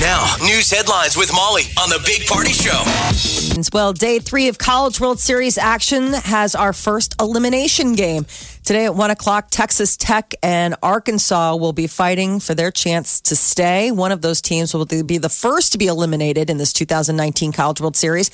Now, news headlines with Molly on the Big Party Show. Well, day three of College World Series action has our first elimination game. Today at one o'clock, Texas Tech and Arkansas will be fighting for their chance to stay. One of those teams will be the first to be eliminated in this 2019 College World Series.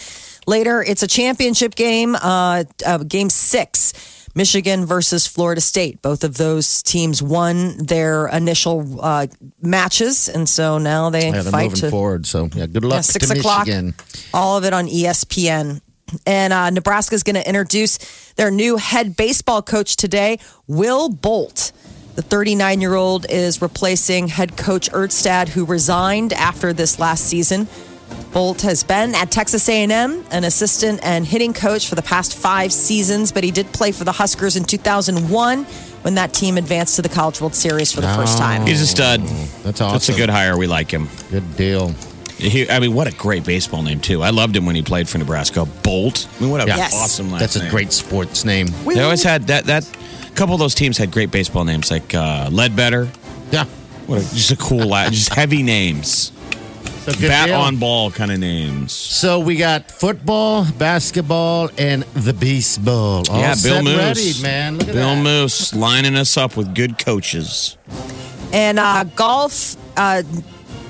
Later, it's a championship game, uh, uh, game six. Michigan versus Florida State. Both of those teams won their initial uh, matches, and so now they Yeah, fight moving to forward. So yeah, good luck yeah, six to o'clock. Michigan. All of it on ESPN. And uh, Nebraska is going to introduce their new head baseball coach today, Will Bolt. The 39 year old is replacing head coach Erstad, who resigned after this last season. Bolt has been at Texas A&M, an assistant and hitting coach for the past five seasons, but he did play for the Huskers in 2001 when that team advanced to the College World Series for the first time. He's a stud. That's awesome. That's a good hire. We like him. Good deal. He, I mean, what a great baseball name too. I loved him when he played for Nebraska. Bolt. I mean, what a Yeah. Yes. awesome last name. That's a name. great sports name. They always had that. That a couple of those teams had great baseball names, like uh, Ledbetter. Yeah. What a, just a cool, just heavy names, So good bat deal. on ball kind of names. So we got football, basketball, and the baseball. All yeah, Bill set Moos, ready, man. Look at Bill that. Moos lining us up with good coaches. And uh, golf, uh,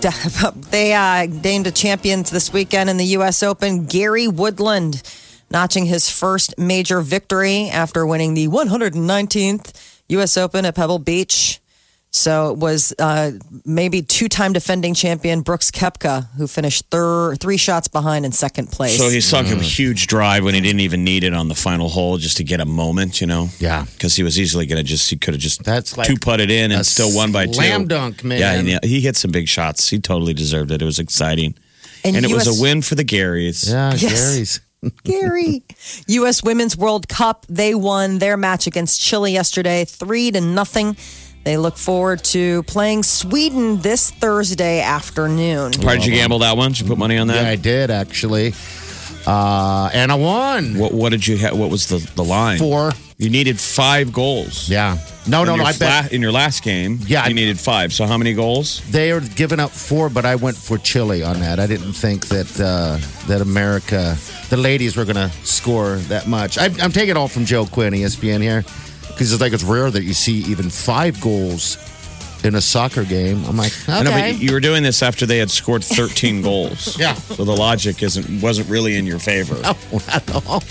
they uh, named a champions this weekend in the U.S. Open. Gary Woodland notching his first major victory after winning the 119th U.S. Open at Pebble Beach. So it was uh, maybe two-time defending champion Brooks Koepka who finished thir- three shots behind in second place. So he sunk Mm. a huge drive when he didn't even need it on the final hole just to get a moment, you know? Yeah. Because he was easily going to just, he could have just That's like two putted in and still won by two. slam dunk, man. Yeah, and he hit some big shots. He totally deserved it. It was exciting. And, it was a win for the Garys. Yeah, Yes. Gary's. Gary. U.S. Women's World Cup. They won their match against Chile yesterday, three to nothing. They look forward to playing Sweden this Thursday afternoon. Why did you gamble that one? Did you put money on that? Yeah. I did actually. Uh, and I won. What, what did you ha- What was the, the line? Four. You needed five goals. Yeah. No, In no, no. your I bet la- in your last game, Yeah, I- you needed five. So how many goals? they are giving up four, but I went for Chile on that. I didn't think that uh, that America, the ladies, were going to score that much. I, I'm taking it all from Joe Quinn, ESPN here, because it's like it's rare that you see even five goals in a soccer game. I'm like, I know, but you were doing this after they had scored 13 goals. Yeah. So the logic isn't wasn't really in your favor. No, not all.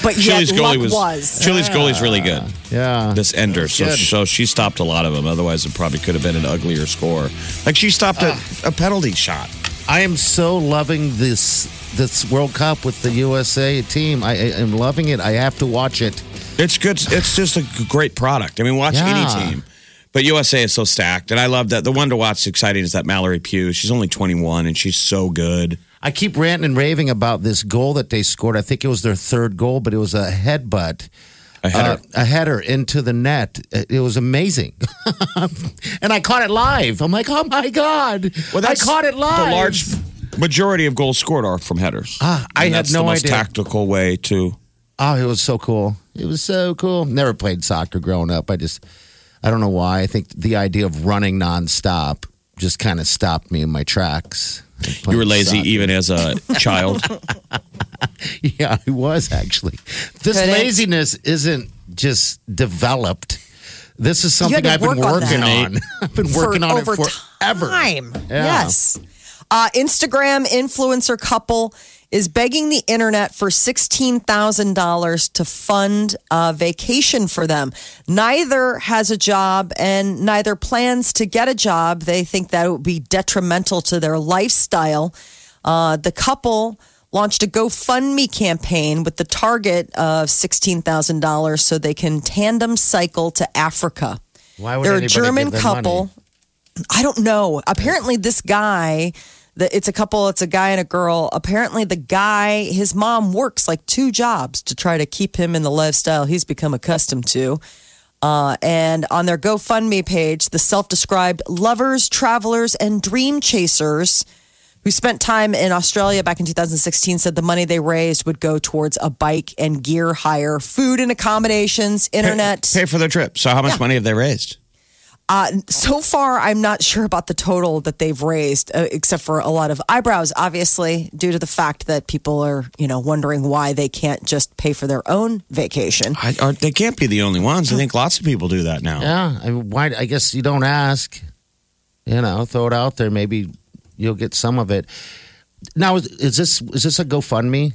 But Chile's yet, goalie luck was, was. Chile's goalie's really good. yeah. This ender, so Good. so she stopped a lot of them. Otherwise, it probably could have been an uglier score. Like she stopped a, Ah. a penalty shot. I am so loving this this World Cup with the USA team. I, I am loving it. I have to watch it. It's good. It's just a great product. I mean, watch Yeah. any team. But USA is so stacked, and I love that. The one to watch exciting is that Mallory Pugh. She's only 21, and she's so good. I keep ranting and raving about this goal that they scored. I think it was their third goal, but it was a headbutt. A header. Uh, a header into the net. It was amazing. and I caught it live. I'm like, oh my God. Well, I caught it live. The large majority of goals scored are from headers. Ah, I And had that's no the most idea. tactical way to. Oh, it was so cool. It was so cool. Never played soccer growing up. I just, I don't know why. I think the idea of running nonstop just kind of stopped me in my tracks. You were lazy Soccer. even as a child. Yeah, I was actually. This Could laziness isn't just developed. This is something I've been work on working on. I've been working on it over forever. Time. Yeah. Yes. Uh, Instagram influencer couple is begging the internet for $16,000 to fund a vacation for them. Neither has a job and neither plans to get a job. They think that it would be detrimental to their lifestyle. Uh, the couple launched a GoFundMe campaign with the target of $16,000 so they can tandem cycle to Africa. Why would They're a German couple. money? I don't know. Apparently, this guy, the, it's a couple, it's a guy and a girl. Apparently, the guy, his mom works like two jobs to try to keep him in the lifestyle he's become accustomed to. Uh, and on their GoFundMe page, the self described lovers, travelers, and dream chasers who spent time in Australia back in 2016 said the money they raised would go towards a bike and gear hire, food and accommodations, internet. Pay for their trip. So how much money have they raised? Uh, so far, I'm not sure about the total that they've raised, uh, except for a lot of eyebrows, obviously, due to the fact that people are, you know, wondering why they can't just pay for their own vacation. I, or they can't be the only ones. I think lots of people do that now. Yeah, I why? I guess you don't ask. You know, throw it out there. Maybe you'll get some of it. Now, is, is this is this a GoFundMe?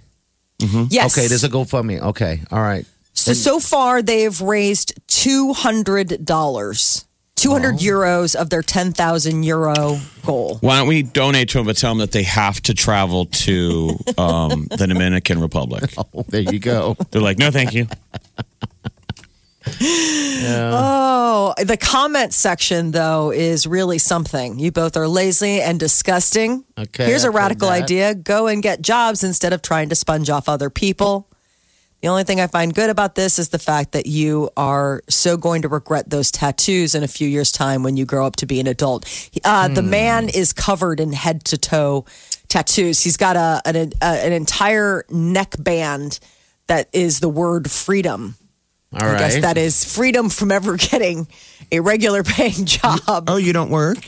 Yes. Okay, there's a GoFundMe. Okay, all right. So so far they've raised two hundred dollars, two hundred euros of their ten thousand euro goal. Why don't we donate to them but tell them that they have to travel to um, the Dominican Republic? Oh, there you go. They're like, no, thank you. Oh, the comment section though is really something. You both are lazy and disgusting. Okay, Here's a I've heard radical that. idea: go and get jobs instead of trying to sponge off other people. The only thing I find good about this is the fact that you are so going to regret those tattoos in a few years' time when you grow up to be an adult. Uh, The Hmm. man is covered in head to toe tattoos. He's got a an, a, an entire neck band that is the word freedom. All I guess right. that is freedom from ever getting a regular paying job. Oh, you don't work?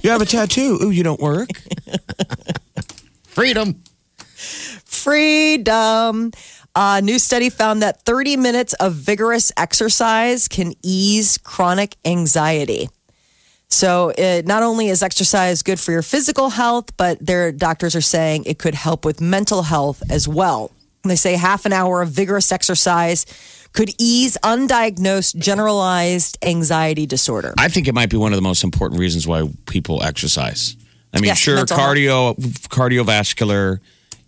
You have a tattoo. Oh, you don't work? freedom. Freedom. A new study found that 30 minutes of vigorous exercise can ease chronic anxiety. So, it, not only is exercise good for your physical health, but their doctors are saying it could help with mental health as well. And they say half an hour of vigorous exercise could ease undiagnosed generalized anxiety disorder. I think it might be one of the most important reasons why people exercise. I mean, Yes, sure, cardio, cardiovascular,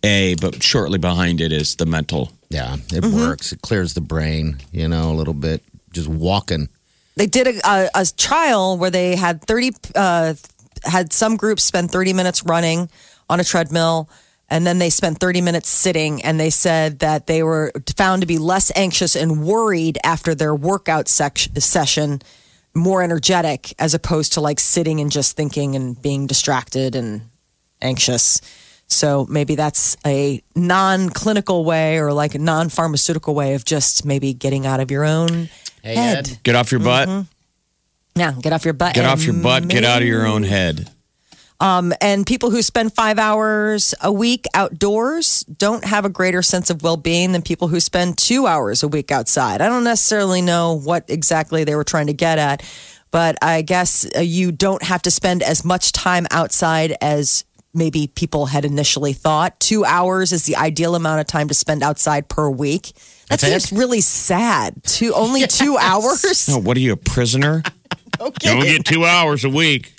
A, but shortly behind it is the mental. Yeah, it Mm-hmm. works. It clears the brain. You know, a little bit. Just walking. they did a, a, a trial where they had 30 uh, had some groups spend 30 minutes running on a treadmill and then they spent 30 minutes sitting and they said that they were found to be less anxious and worried after their workout sec- session more energetic as opposed to like sitting and just thinking and being distracted and anxious so maybe that's a non-clinical way or like a non-pharmaceutical way of just maybe getting out of your own Hey, head Ed. Get off your butt. yeah, get off your butt. Get off your butt. Get out of your own head. And people who spend five hours a week outdoors don't have a greater sense of well being than people who spend two hours a week outside. I don't necessarily know what exactly they were trying to get at, but I guess uh, you don't have to spend as much time outside as maybe people had initially thought. Two hours is the ideal amount of time to spend outside per week. That That's seems really sad. Two only two hours. No, what are you, a prisoner? Okay. You don't get two hours a week.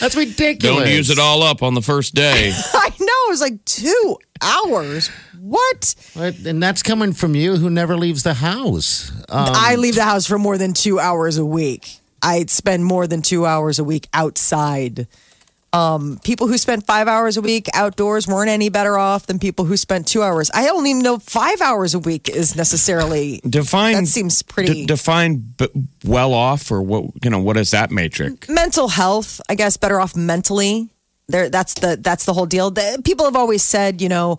That's ridiculous. Don't use it all up on the first day. I know. It was like two hours. What? What? And that's coming from you who never leaves the house. Um, I leave the house for more than two hours a week. I spend more than two hours a week outside. Um, people who spent five hours a week outdoors weren't any better off than people who spent two hours. I don't even know five hours a week is necessarily. defined. That seems pretty- d- define b- well off or what you know what is that matrix? mental health i guess better off mentally there that's the that's the whole deal the, people have always said you know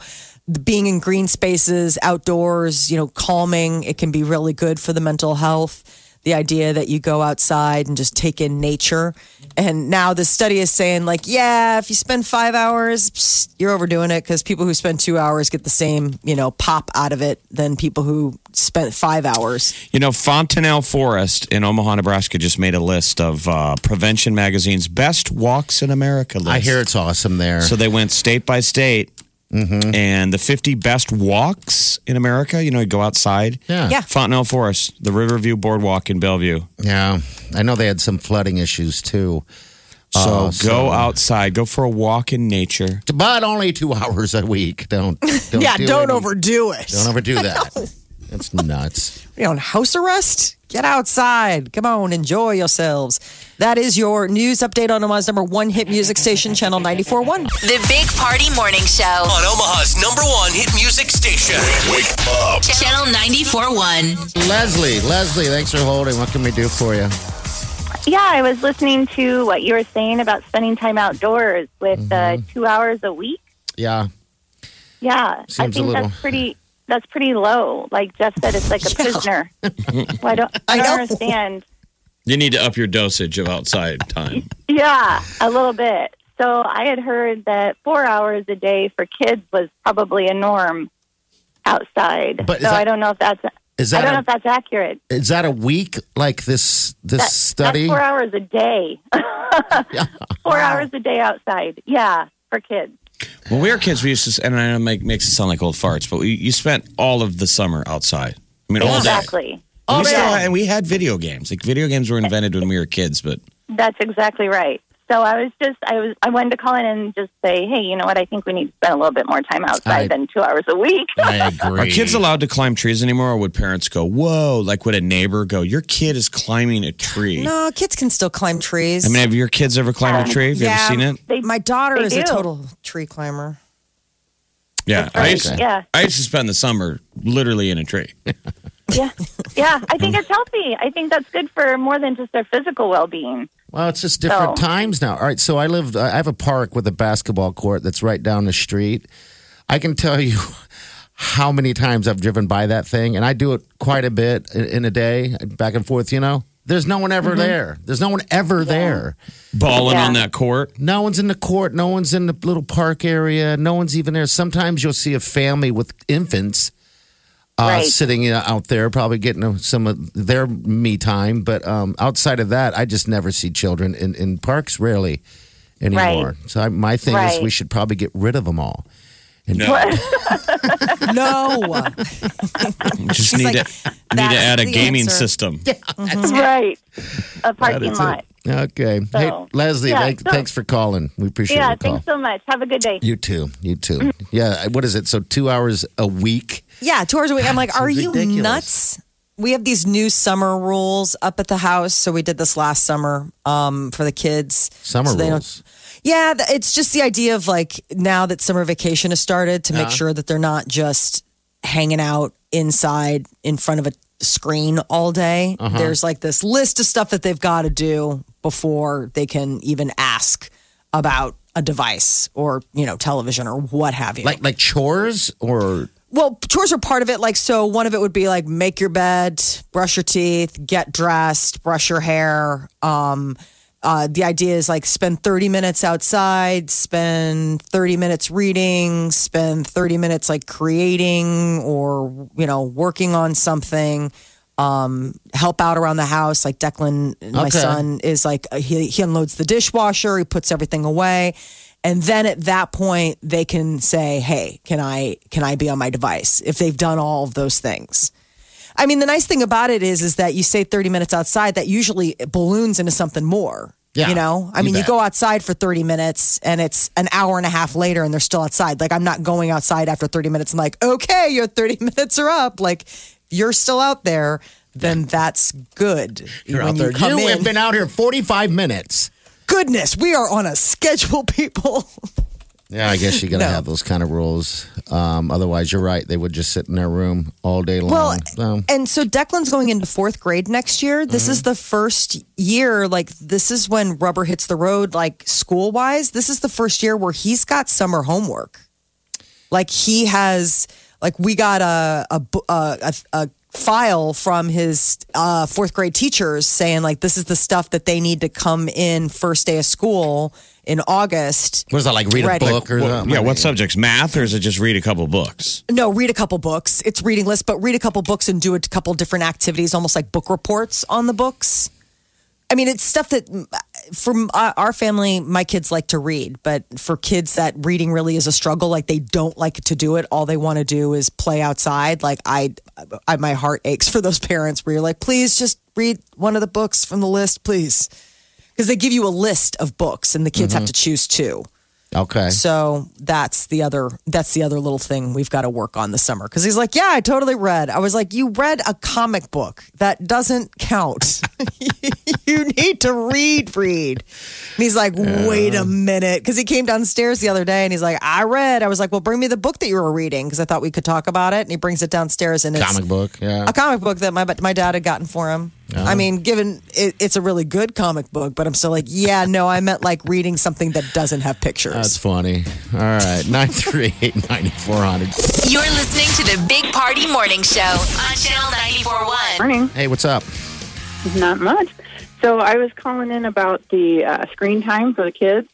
being in green spaces outdoors you know calming it can be really good for the mental health the idea that you go outside and just take in nature and now the study is saying like yeah if you spend five hours psst, you're overdoing it because people who spend two hours get the same you know pop out of it than people who spent five hours You know, Fontenelle Forest in Omaha, Nebraska just made a list of uh, Prevention Magazine's best walks in America list. I hear it's awesome there. So they went state by state. Mm-hmm. And the 50 best walks in America, you know, you go outside. yeah. Yeah. Fontenelle Forest, the Riverview Boardwalk in Bellevue. Yeah. I know they had some flooding issues too. So Oh, go so- outside, go for a walk in nature. But only two hours a week. Don't. don't yeah, do don't overdo it. Don't overdo that. That's nuts. you on house arrest? Get outside. Come on, enjoy yourselves. That is your news update on Omaha's number one hit music station, Channel 94.1. The Big Party Morning Show. On Omaha's number one hit music station. Wake up. Channel 94.1. Leslie, Leslie, thanks for holding. What can we do for you? Yeah, I was listening to what you were saying about spending time outdoors with uh, two hours a week. Yeah. Yeah, I Seems a think little- that's pretty. That's pretty low. Like Jeff said, it's like a prisoner. well, I don't. I, I don't know. understand. You need to up your dosage of outside time. Yeah, a little bit. So I had heard that four hours a day for kids was probably a norm outside. But is so that- I don't know if that's. Is that I don't know if that's accurate. is that a week like this this That- study? That's four hours a day. four hours a day outside. Yeah, for kids. When we were kids, we used to, and I know it make, makes it sound like old farts, but we, you spent all of the summer outside. I mean, all day. Exactly. we still had, and we had video games. Like video games were invented when we were kids, but That's exactly right. So I was just, I was, I wanted to call in and just say, hey, you know what? I think we need to spend a little bit more time outside I- than two hours a week. I agree. are kids allowed to climb trees anymore, or would parents go, "Whoa!" Like would a neighbor go, "Your kid is climbing a tree"? No, kids can still climb trees. I mean, have your kids ever climbed a tree? Have you Yeah. ever seen it? They, my daughter they is a total tree climber. Yeah, I used, to, Yeah. I used to spend the summer literally in a tree. yeah, yeah. I think it's healthy. I think that's good for more than just their physical well-being. Well, it's just different So- times now. All right, so I live. I have a park with a basketball court that's right down the street. I can tell you how many times I've driven by that thing, and I do it quite a bit in, in a day, back and forth. You know, there's no one ever mm-hmm. there. There's no one ever there. Balling Yeah. on that court. No one's in the court. No one's in the little park area. No one's even there. Sometimes you'll see a family with infants uh, Right. sitting uh, out there, probably getting uh, some of their me time. But um, outside of that, I just never see children in, in parks, rarely anymore. So I, my thing is, we should probably get rid of them all. And No, No. just She's need like, to need to add a the gaming answer." system. right. A parking That's lot. It. Okay. So, hey, Leslie, yeah, thank, so- thanks for calling. We appreciate it. Yeah. Thanks so much. Have a good day. You too. You too. yeah. What is it? So two hours a week? Yeah, two hours a week. I'm like, Seems are you ridiculous. nuts? We have these new summer rules up at the house. So we did this last summer um, for the kids. Summer So they don't- rules. Yeah, it's just the idea of like now that summer vacation has started to make sure that they're not just hanging out inside in front of a screen all day. Uh-huh. There's like this list of stuff that they've got to do before they can even ask about a device or, you know, television or what have you. Like like chores or Well, chores are part of it. Like, so one of it would be like make your bed, brush your teeth, get dressed, brush your hair. Um, uh, the idea is like spend 30 minutes outside, spend 30 minutes reading, spend 30 minutes like creating or, you know, working on something. Um, help out around the house. Like Declan, my Okay. son, is like he, he unloads the dishwasher, he puts everything away. And then at that point, they can say, "Hey, can I can I be on my device?" If they've done all of those things. I mean, the nice thing about it is, is that you say 30 minutes outside, that usually balloons into something more. Yeah, you know, I you mean, you go outside for 30 minutes and it's an hour and a half later and they're still outside. Like, I'm not going outside after 30 minutes and like, okay, your 30 minutes are up. Like, you're still out there, then that's good. you're out there. You in- have been out here 45 minutes. goodness, we are on a schedule, people. Yeah, I guess you got to No. have those kind of rules. Um, otherwise, you're right. They would just sit in their room all day long. Well, So- and so Declan's going into fourth grade next year. This Mm-hmm. is the first year, like, this is when rubber hits the road, like, school wise. This is the first year where he's got summer homework. Like, he has, like, we got a, a, a, a, a file from his uh, fourth grade teachers saying, like, this is the stuff that they need to come in first day of school in August. what is that like? Read a book or Well, yeah, what subjects? Math, or is it just read a couple books? No, read a couple books. It's reading list, but read a couple books and do a couple different activities, almost like book reports on the books. I mean, it's stuff that from uh, our family, my kids like to read, but for kids that reading really is a struggle, like they don't like to do it. All they want to do is play outside. Like I, I, my heart aches for those parents where you're like, please just read one of the books from the list, please. Because they give you a list of books and the kids have mm-hmm. to choose two. Okay. So that's the other that's the other little thing we've got to work on this summer. Because he's like, yeah, I totally read. I was like, you read a comic book that doesn't count. you need to read, read. And he's like, wait a minute, because he came downstairs the other day and he's like, I read. I was like, well, bring me the book that you were reading because I thought we could talk about it. And he brings it downstairs and it's Comic book. Yeah. a comic book that my my dad had gotten for him. I mean, given it, it's a really good comic book, but I'm still like, yeah, no, I meant like reading something that doesn't have pictures. That's funny. All right. 938 9400. You're listening to the Big Party Morning Show on Channel 941. Morning. Hey, what's up? Not much. So I was calling in about the uh, screen time for the kids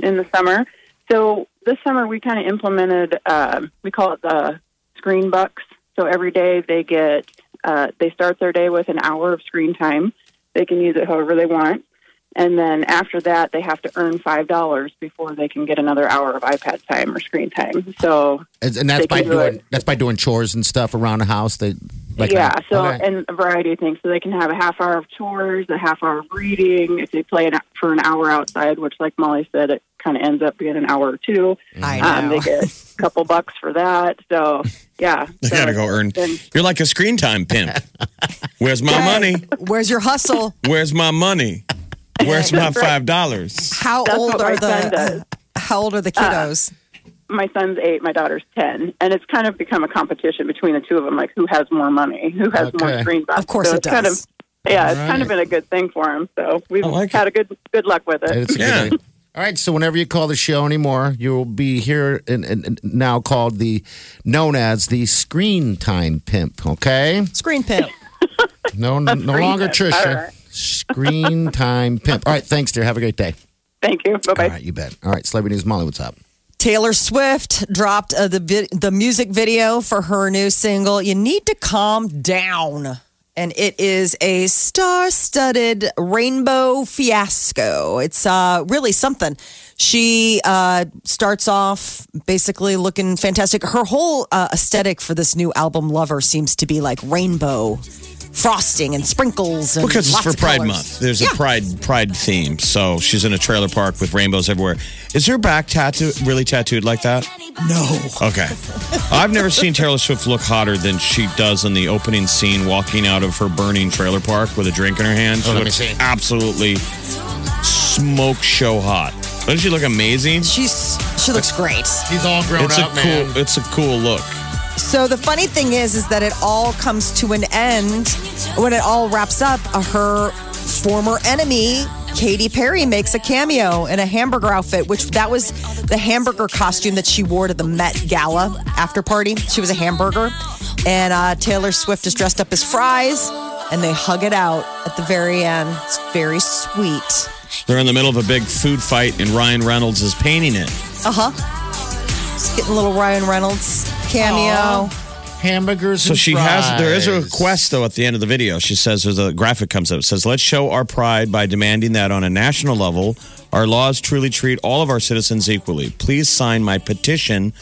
in the summer. So this summer we kind of implemented. Uh, we call it the screen bucks. So every day they get uh, they start their day with an hour of screen time. They can use it however they want, and then after that they have to earn five dollars before they can get another hour of iPad time or screen time. So And and that's by do doing it. that's by doing chores and stuff around the house. They like yeah, that. so Okay. and a variety of things. So they can have a half hour of chores, a half hour of reading. If they play an, for an hour outside, which, like Molly said, it kind of ends up being an hour or two. I Um, know. they get a couple bucks for that. So yeah, I so gotta go earn. then- You're like a screen time pimp. Where's my money? Where's your hustle? Where's my money? Where's my five dollars? How That's old are the does. How old are the kiddos? my son's eight, my daughter's ten, and it's kind of become a competition between the two of them, like who has more money, who has more screen time. Of course so it it's Kind of, does. yeah, it's All kind of been a good thing for him. So we've like had a good good luck with it. It's a good Yeah. Idea. All right, so whenever you call the show anymore, you'll be here and, and, and now called the known as the screen time pimp. Okay, Screen pimp. no, no, no longer pimp. Trisha. right. Screen time pimp. All right, thanks, dear. Have a great day. Thank you. Bye bye. All right, you bet. All right, celebrity news, Molly. What's up? Taylor Swift dropped uh, the vi- the music video for her new single. You need to calm down, and it is a star-studded rainbow fiasco. It's uh, really something. She uh, starts off basically looking fantastic. Her whole uh, aesthetic for this new album, Lover, seems to be like rainbow frosting and sprinkles. And Because it's lots for of Pride colors. Month. There's Yeah. a Pride Pride theme. So she's in a trailer park with rainbows everywhere. Is her back tattoo really tattooed like that? No. Okay. I've never seen Taylor Swift look hotter than she does in the opening scene walking out of her burning trailer park with a drink in her hand. She Oh, let me see. absolutely smoke show hot. Doesn't she look amazing? She's she looks great. He's all grown It's a up, man. cool it's a cool look. So the funny thing is, is that it all comes to an end when it all wraps up. Her former enemy, Katy Perry, makes a cameo in a hamburger outfit, which that was the hamburger costume that she wore to the Met Gala after party. She was a hamburger, and uh, Taylor Swift is dressed up as fries, and they hug it out at the very end. It's very sweet. They're in the middle of a big food fight and Ryan Reynolds is painting it. Uh huh. Just getting a little Ryan Reynolds cameo. Hamburgers. So and she has. There is a request though at the end of the video. She says there's a graphic comes up. It says let's show our pride by demanding that on a national level, our laws truly treat all of our citizens equally. Please sign my petition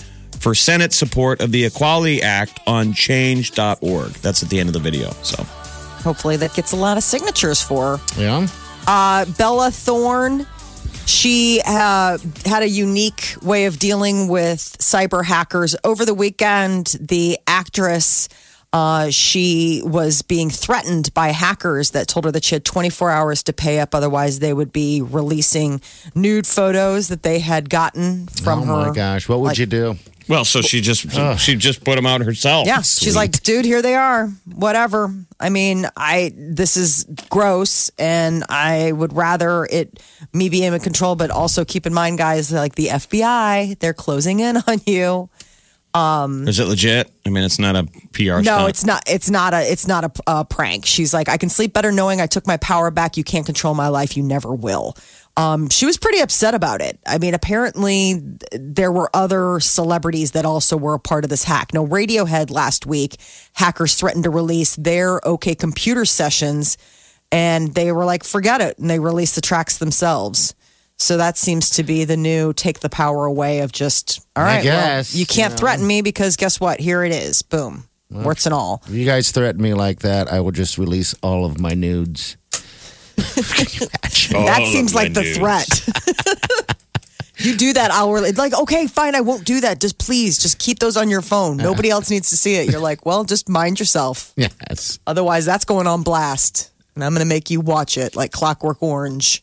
for Senate support of the Equality Act on Change.org. That's at the end of the video. So Hopefully, that gets a lot of signatures for her. Yeah. Uh, Bella Thorne, she uh, had a unique way of dealing with cyber hackers. Over the weekend, the actress. Uh, she was being threatened by hackers that told her that she had 24 hours to pay up. Otherwise, they would be releasing nude photos that they had gotten from oh her. Oh my gosh, what would Like- you do? Well, so she just she just put them out herself. Yeah, she's like, dude, here they are. Whatever. I mean, I this is gross, and I would rather it me be in control, but also keep in mind, guys, like the FBI, they're closing in on you. Um, is it legit? I mean, it's not a PR. No, stunt. it's not. It's not a. It's not a, a prank. She's like, I can sleep better knowing I took my power back. You can't control my life. You never will. Um, she was pretty upset about it. I mean, apparently there were other celebrities that also were a part of this hack. Now, Radiohead last week, hackers threatened to release their OK Computer sessions, and they were like, forget it, and they released the tracks themselves. So that seems to be the new take the power away of just all right, well, you can't know. threaten me because guess what? Here it is. Boom. Warts and all. If you guys threaten me like that, I will just release all of my nudes. That All seems of my like the nudes. threat. you do that hourly. Like, okay, fine, I won't do that. Just please, just keep those on your phone. Nobody else needs to see it. You're like, well, just mind yourself. Yes. Otherwise, that's going on blast. And I'm going to make you watch it like Clockwork Orange.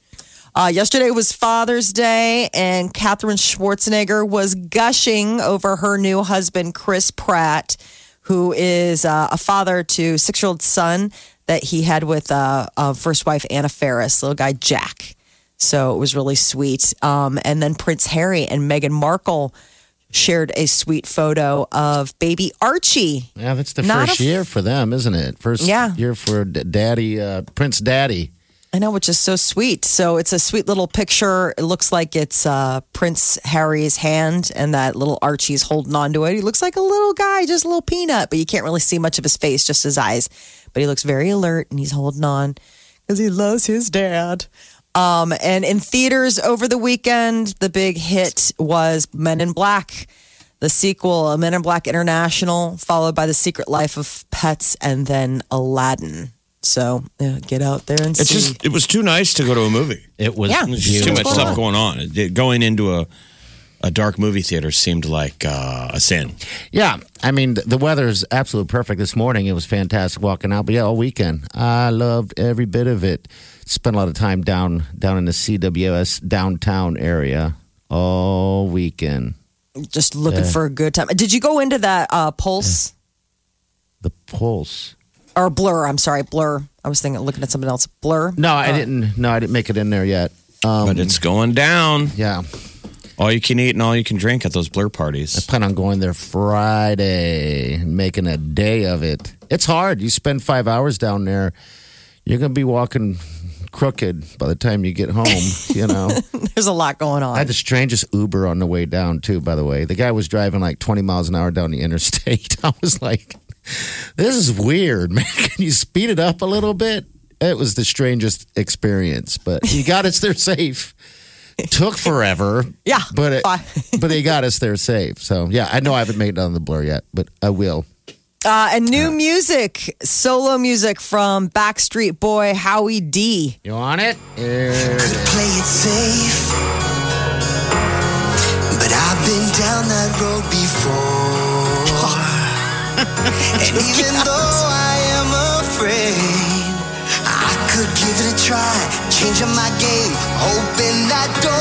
Uh, yesterday was Father's Day, and Katherine Schwarzenegger was gushing over her new husband, Chris Pratt, who is uh, a father to six year old son that he had with uh, uh, first wife, Anna Faris, little guy, Jack. So it was really sweet. Um, and then Prince Harry and Meghan Markle shared a sweet photo of baby Archie. Yeah, that's the Not first year for them, isn't it? First Yeah. year for Daddy, uh, Prince Daddy. I know, which is so sweet. So it's a sweet little picture. It looks like it's uh, Prince Harry's hand, and that little Archie's holding on to it. He looks like a little guy, just a little peanut, but you can't really see much of his face, just his eyes. But he looks very alert, and he's holding on because he loves his dad. Um, and in theaters over the weekend, the big hit was Men in Black, the sequel, Men in Black International, followed by The Secret Life of Pets, and then Aladdin. So yeah, get out there and It's see. just it was too nice to go to a movie. It was Yeah. There's just too much beautiful. stuff going on. It- going into a a dark movie theater seemed like uh, a sin. Yeah, I mean the weather is absolutely perfect this morning. It was fantastic walking out, but yeah, all weekend I loved every bit of it. Spent a lot of time down down in the CWS downtown area all weekend. just looking for a good time. Did you go into that uh, Pulse The pulse. Or Blur? I'm sorry, Blur. I was thinking, looking at something else. Blur. No, I didn't. No, I didn't make it in there yet. Um, But it's going down. yeah, All you can eat and all you can drink at those blur parties. I plan on going there Friday and making a day of it. It's hard. You spend five hours down there. You're gonna be walking crooked by the time you get home. You know. There's a lot going on. I had the strangest Uber on the way down too. By the way, the guy was driving like 20 miles an hour down the interstate. I was like, "This is weird, man. Can you speed it up a little bit?" It was the strangest experience, but he got us there safe. Took forever, Yeah, but it, but he got us there safe. So yeah, I know I haven't made it on the blur yet, but I will. Uh, and new music, solo music from Backstreet Boy Howie D. You want it? Here it is. play it safe. But I've been down that road before. and even though I am afraid, I could give it a try. Changing my game, open that door.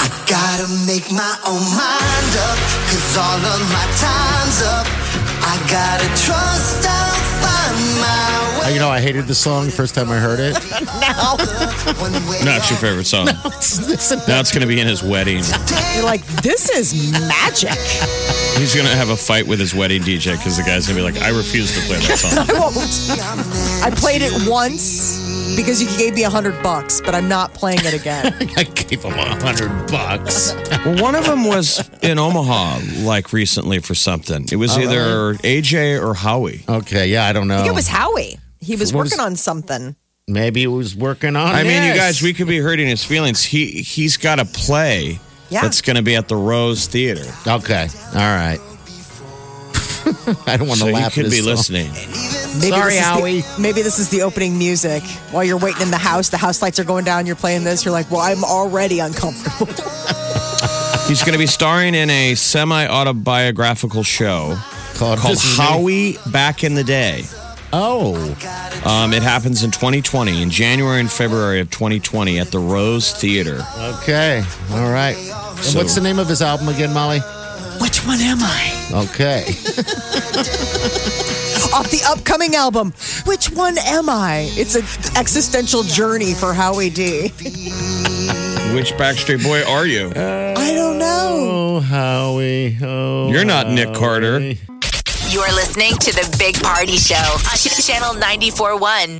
I gotta make my own mind up, cause all of my time's up. I gotta trust I'll find my You know, I hated the song the first time I heard it. No. Not your favorite song. now it's going to be in his wedding. You're like, this is magic. He's going to have a fight with his wedding DJ because the guy's going to be like, I refuse to play that song. I won't. I played it once because you gave me a hundred bucks, but I'm not playing it again. I gave him a hundred bucks. well, one of them was in Omaha, like recently for something. It was oh, either AJ or Howie. Okay, yeah, I don't know. I think it was Howie. He was What was- working on something. Maybe he was working on. I mean, you guys, we could be hurting his feelings. He he's got a play Yeah. that's going to be at the Rose Theater, Okay, all right. I don't want to he laugh. could at be song. listening. Maybe Sorry, this is Howie. The, maybe this is the opening music. While you're waiting in the house, the house lights are going down, you're playing this, you're like, well, I'm already uncomfortable. He's going to be starring in a semi-autobiographical show Called, called This Is Me. Howie Back in the Day. Oh, Um, it happens in 2020, in January and February of 2020 at the Rose Theater. okay, all right. And So- what's the name of his album again, Molly? Which one am I? Okay, Off the upcoming album, Which One Am I? It's an existential journey for Howie D. Which Backstreet Boy are you? I don't know. oh Howie, oh You're not Nick Carter. You're listening to the Big Party Show on Channel 94.1.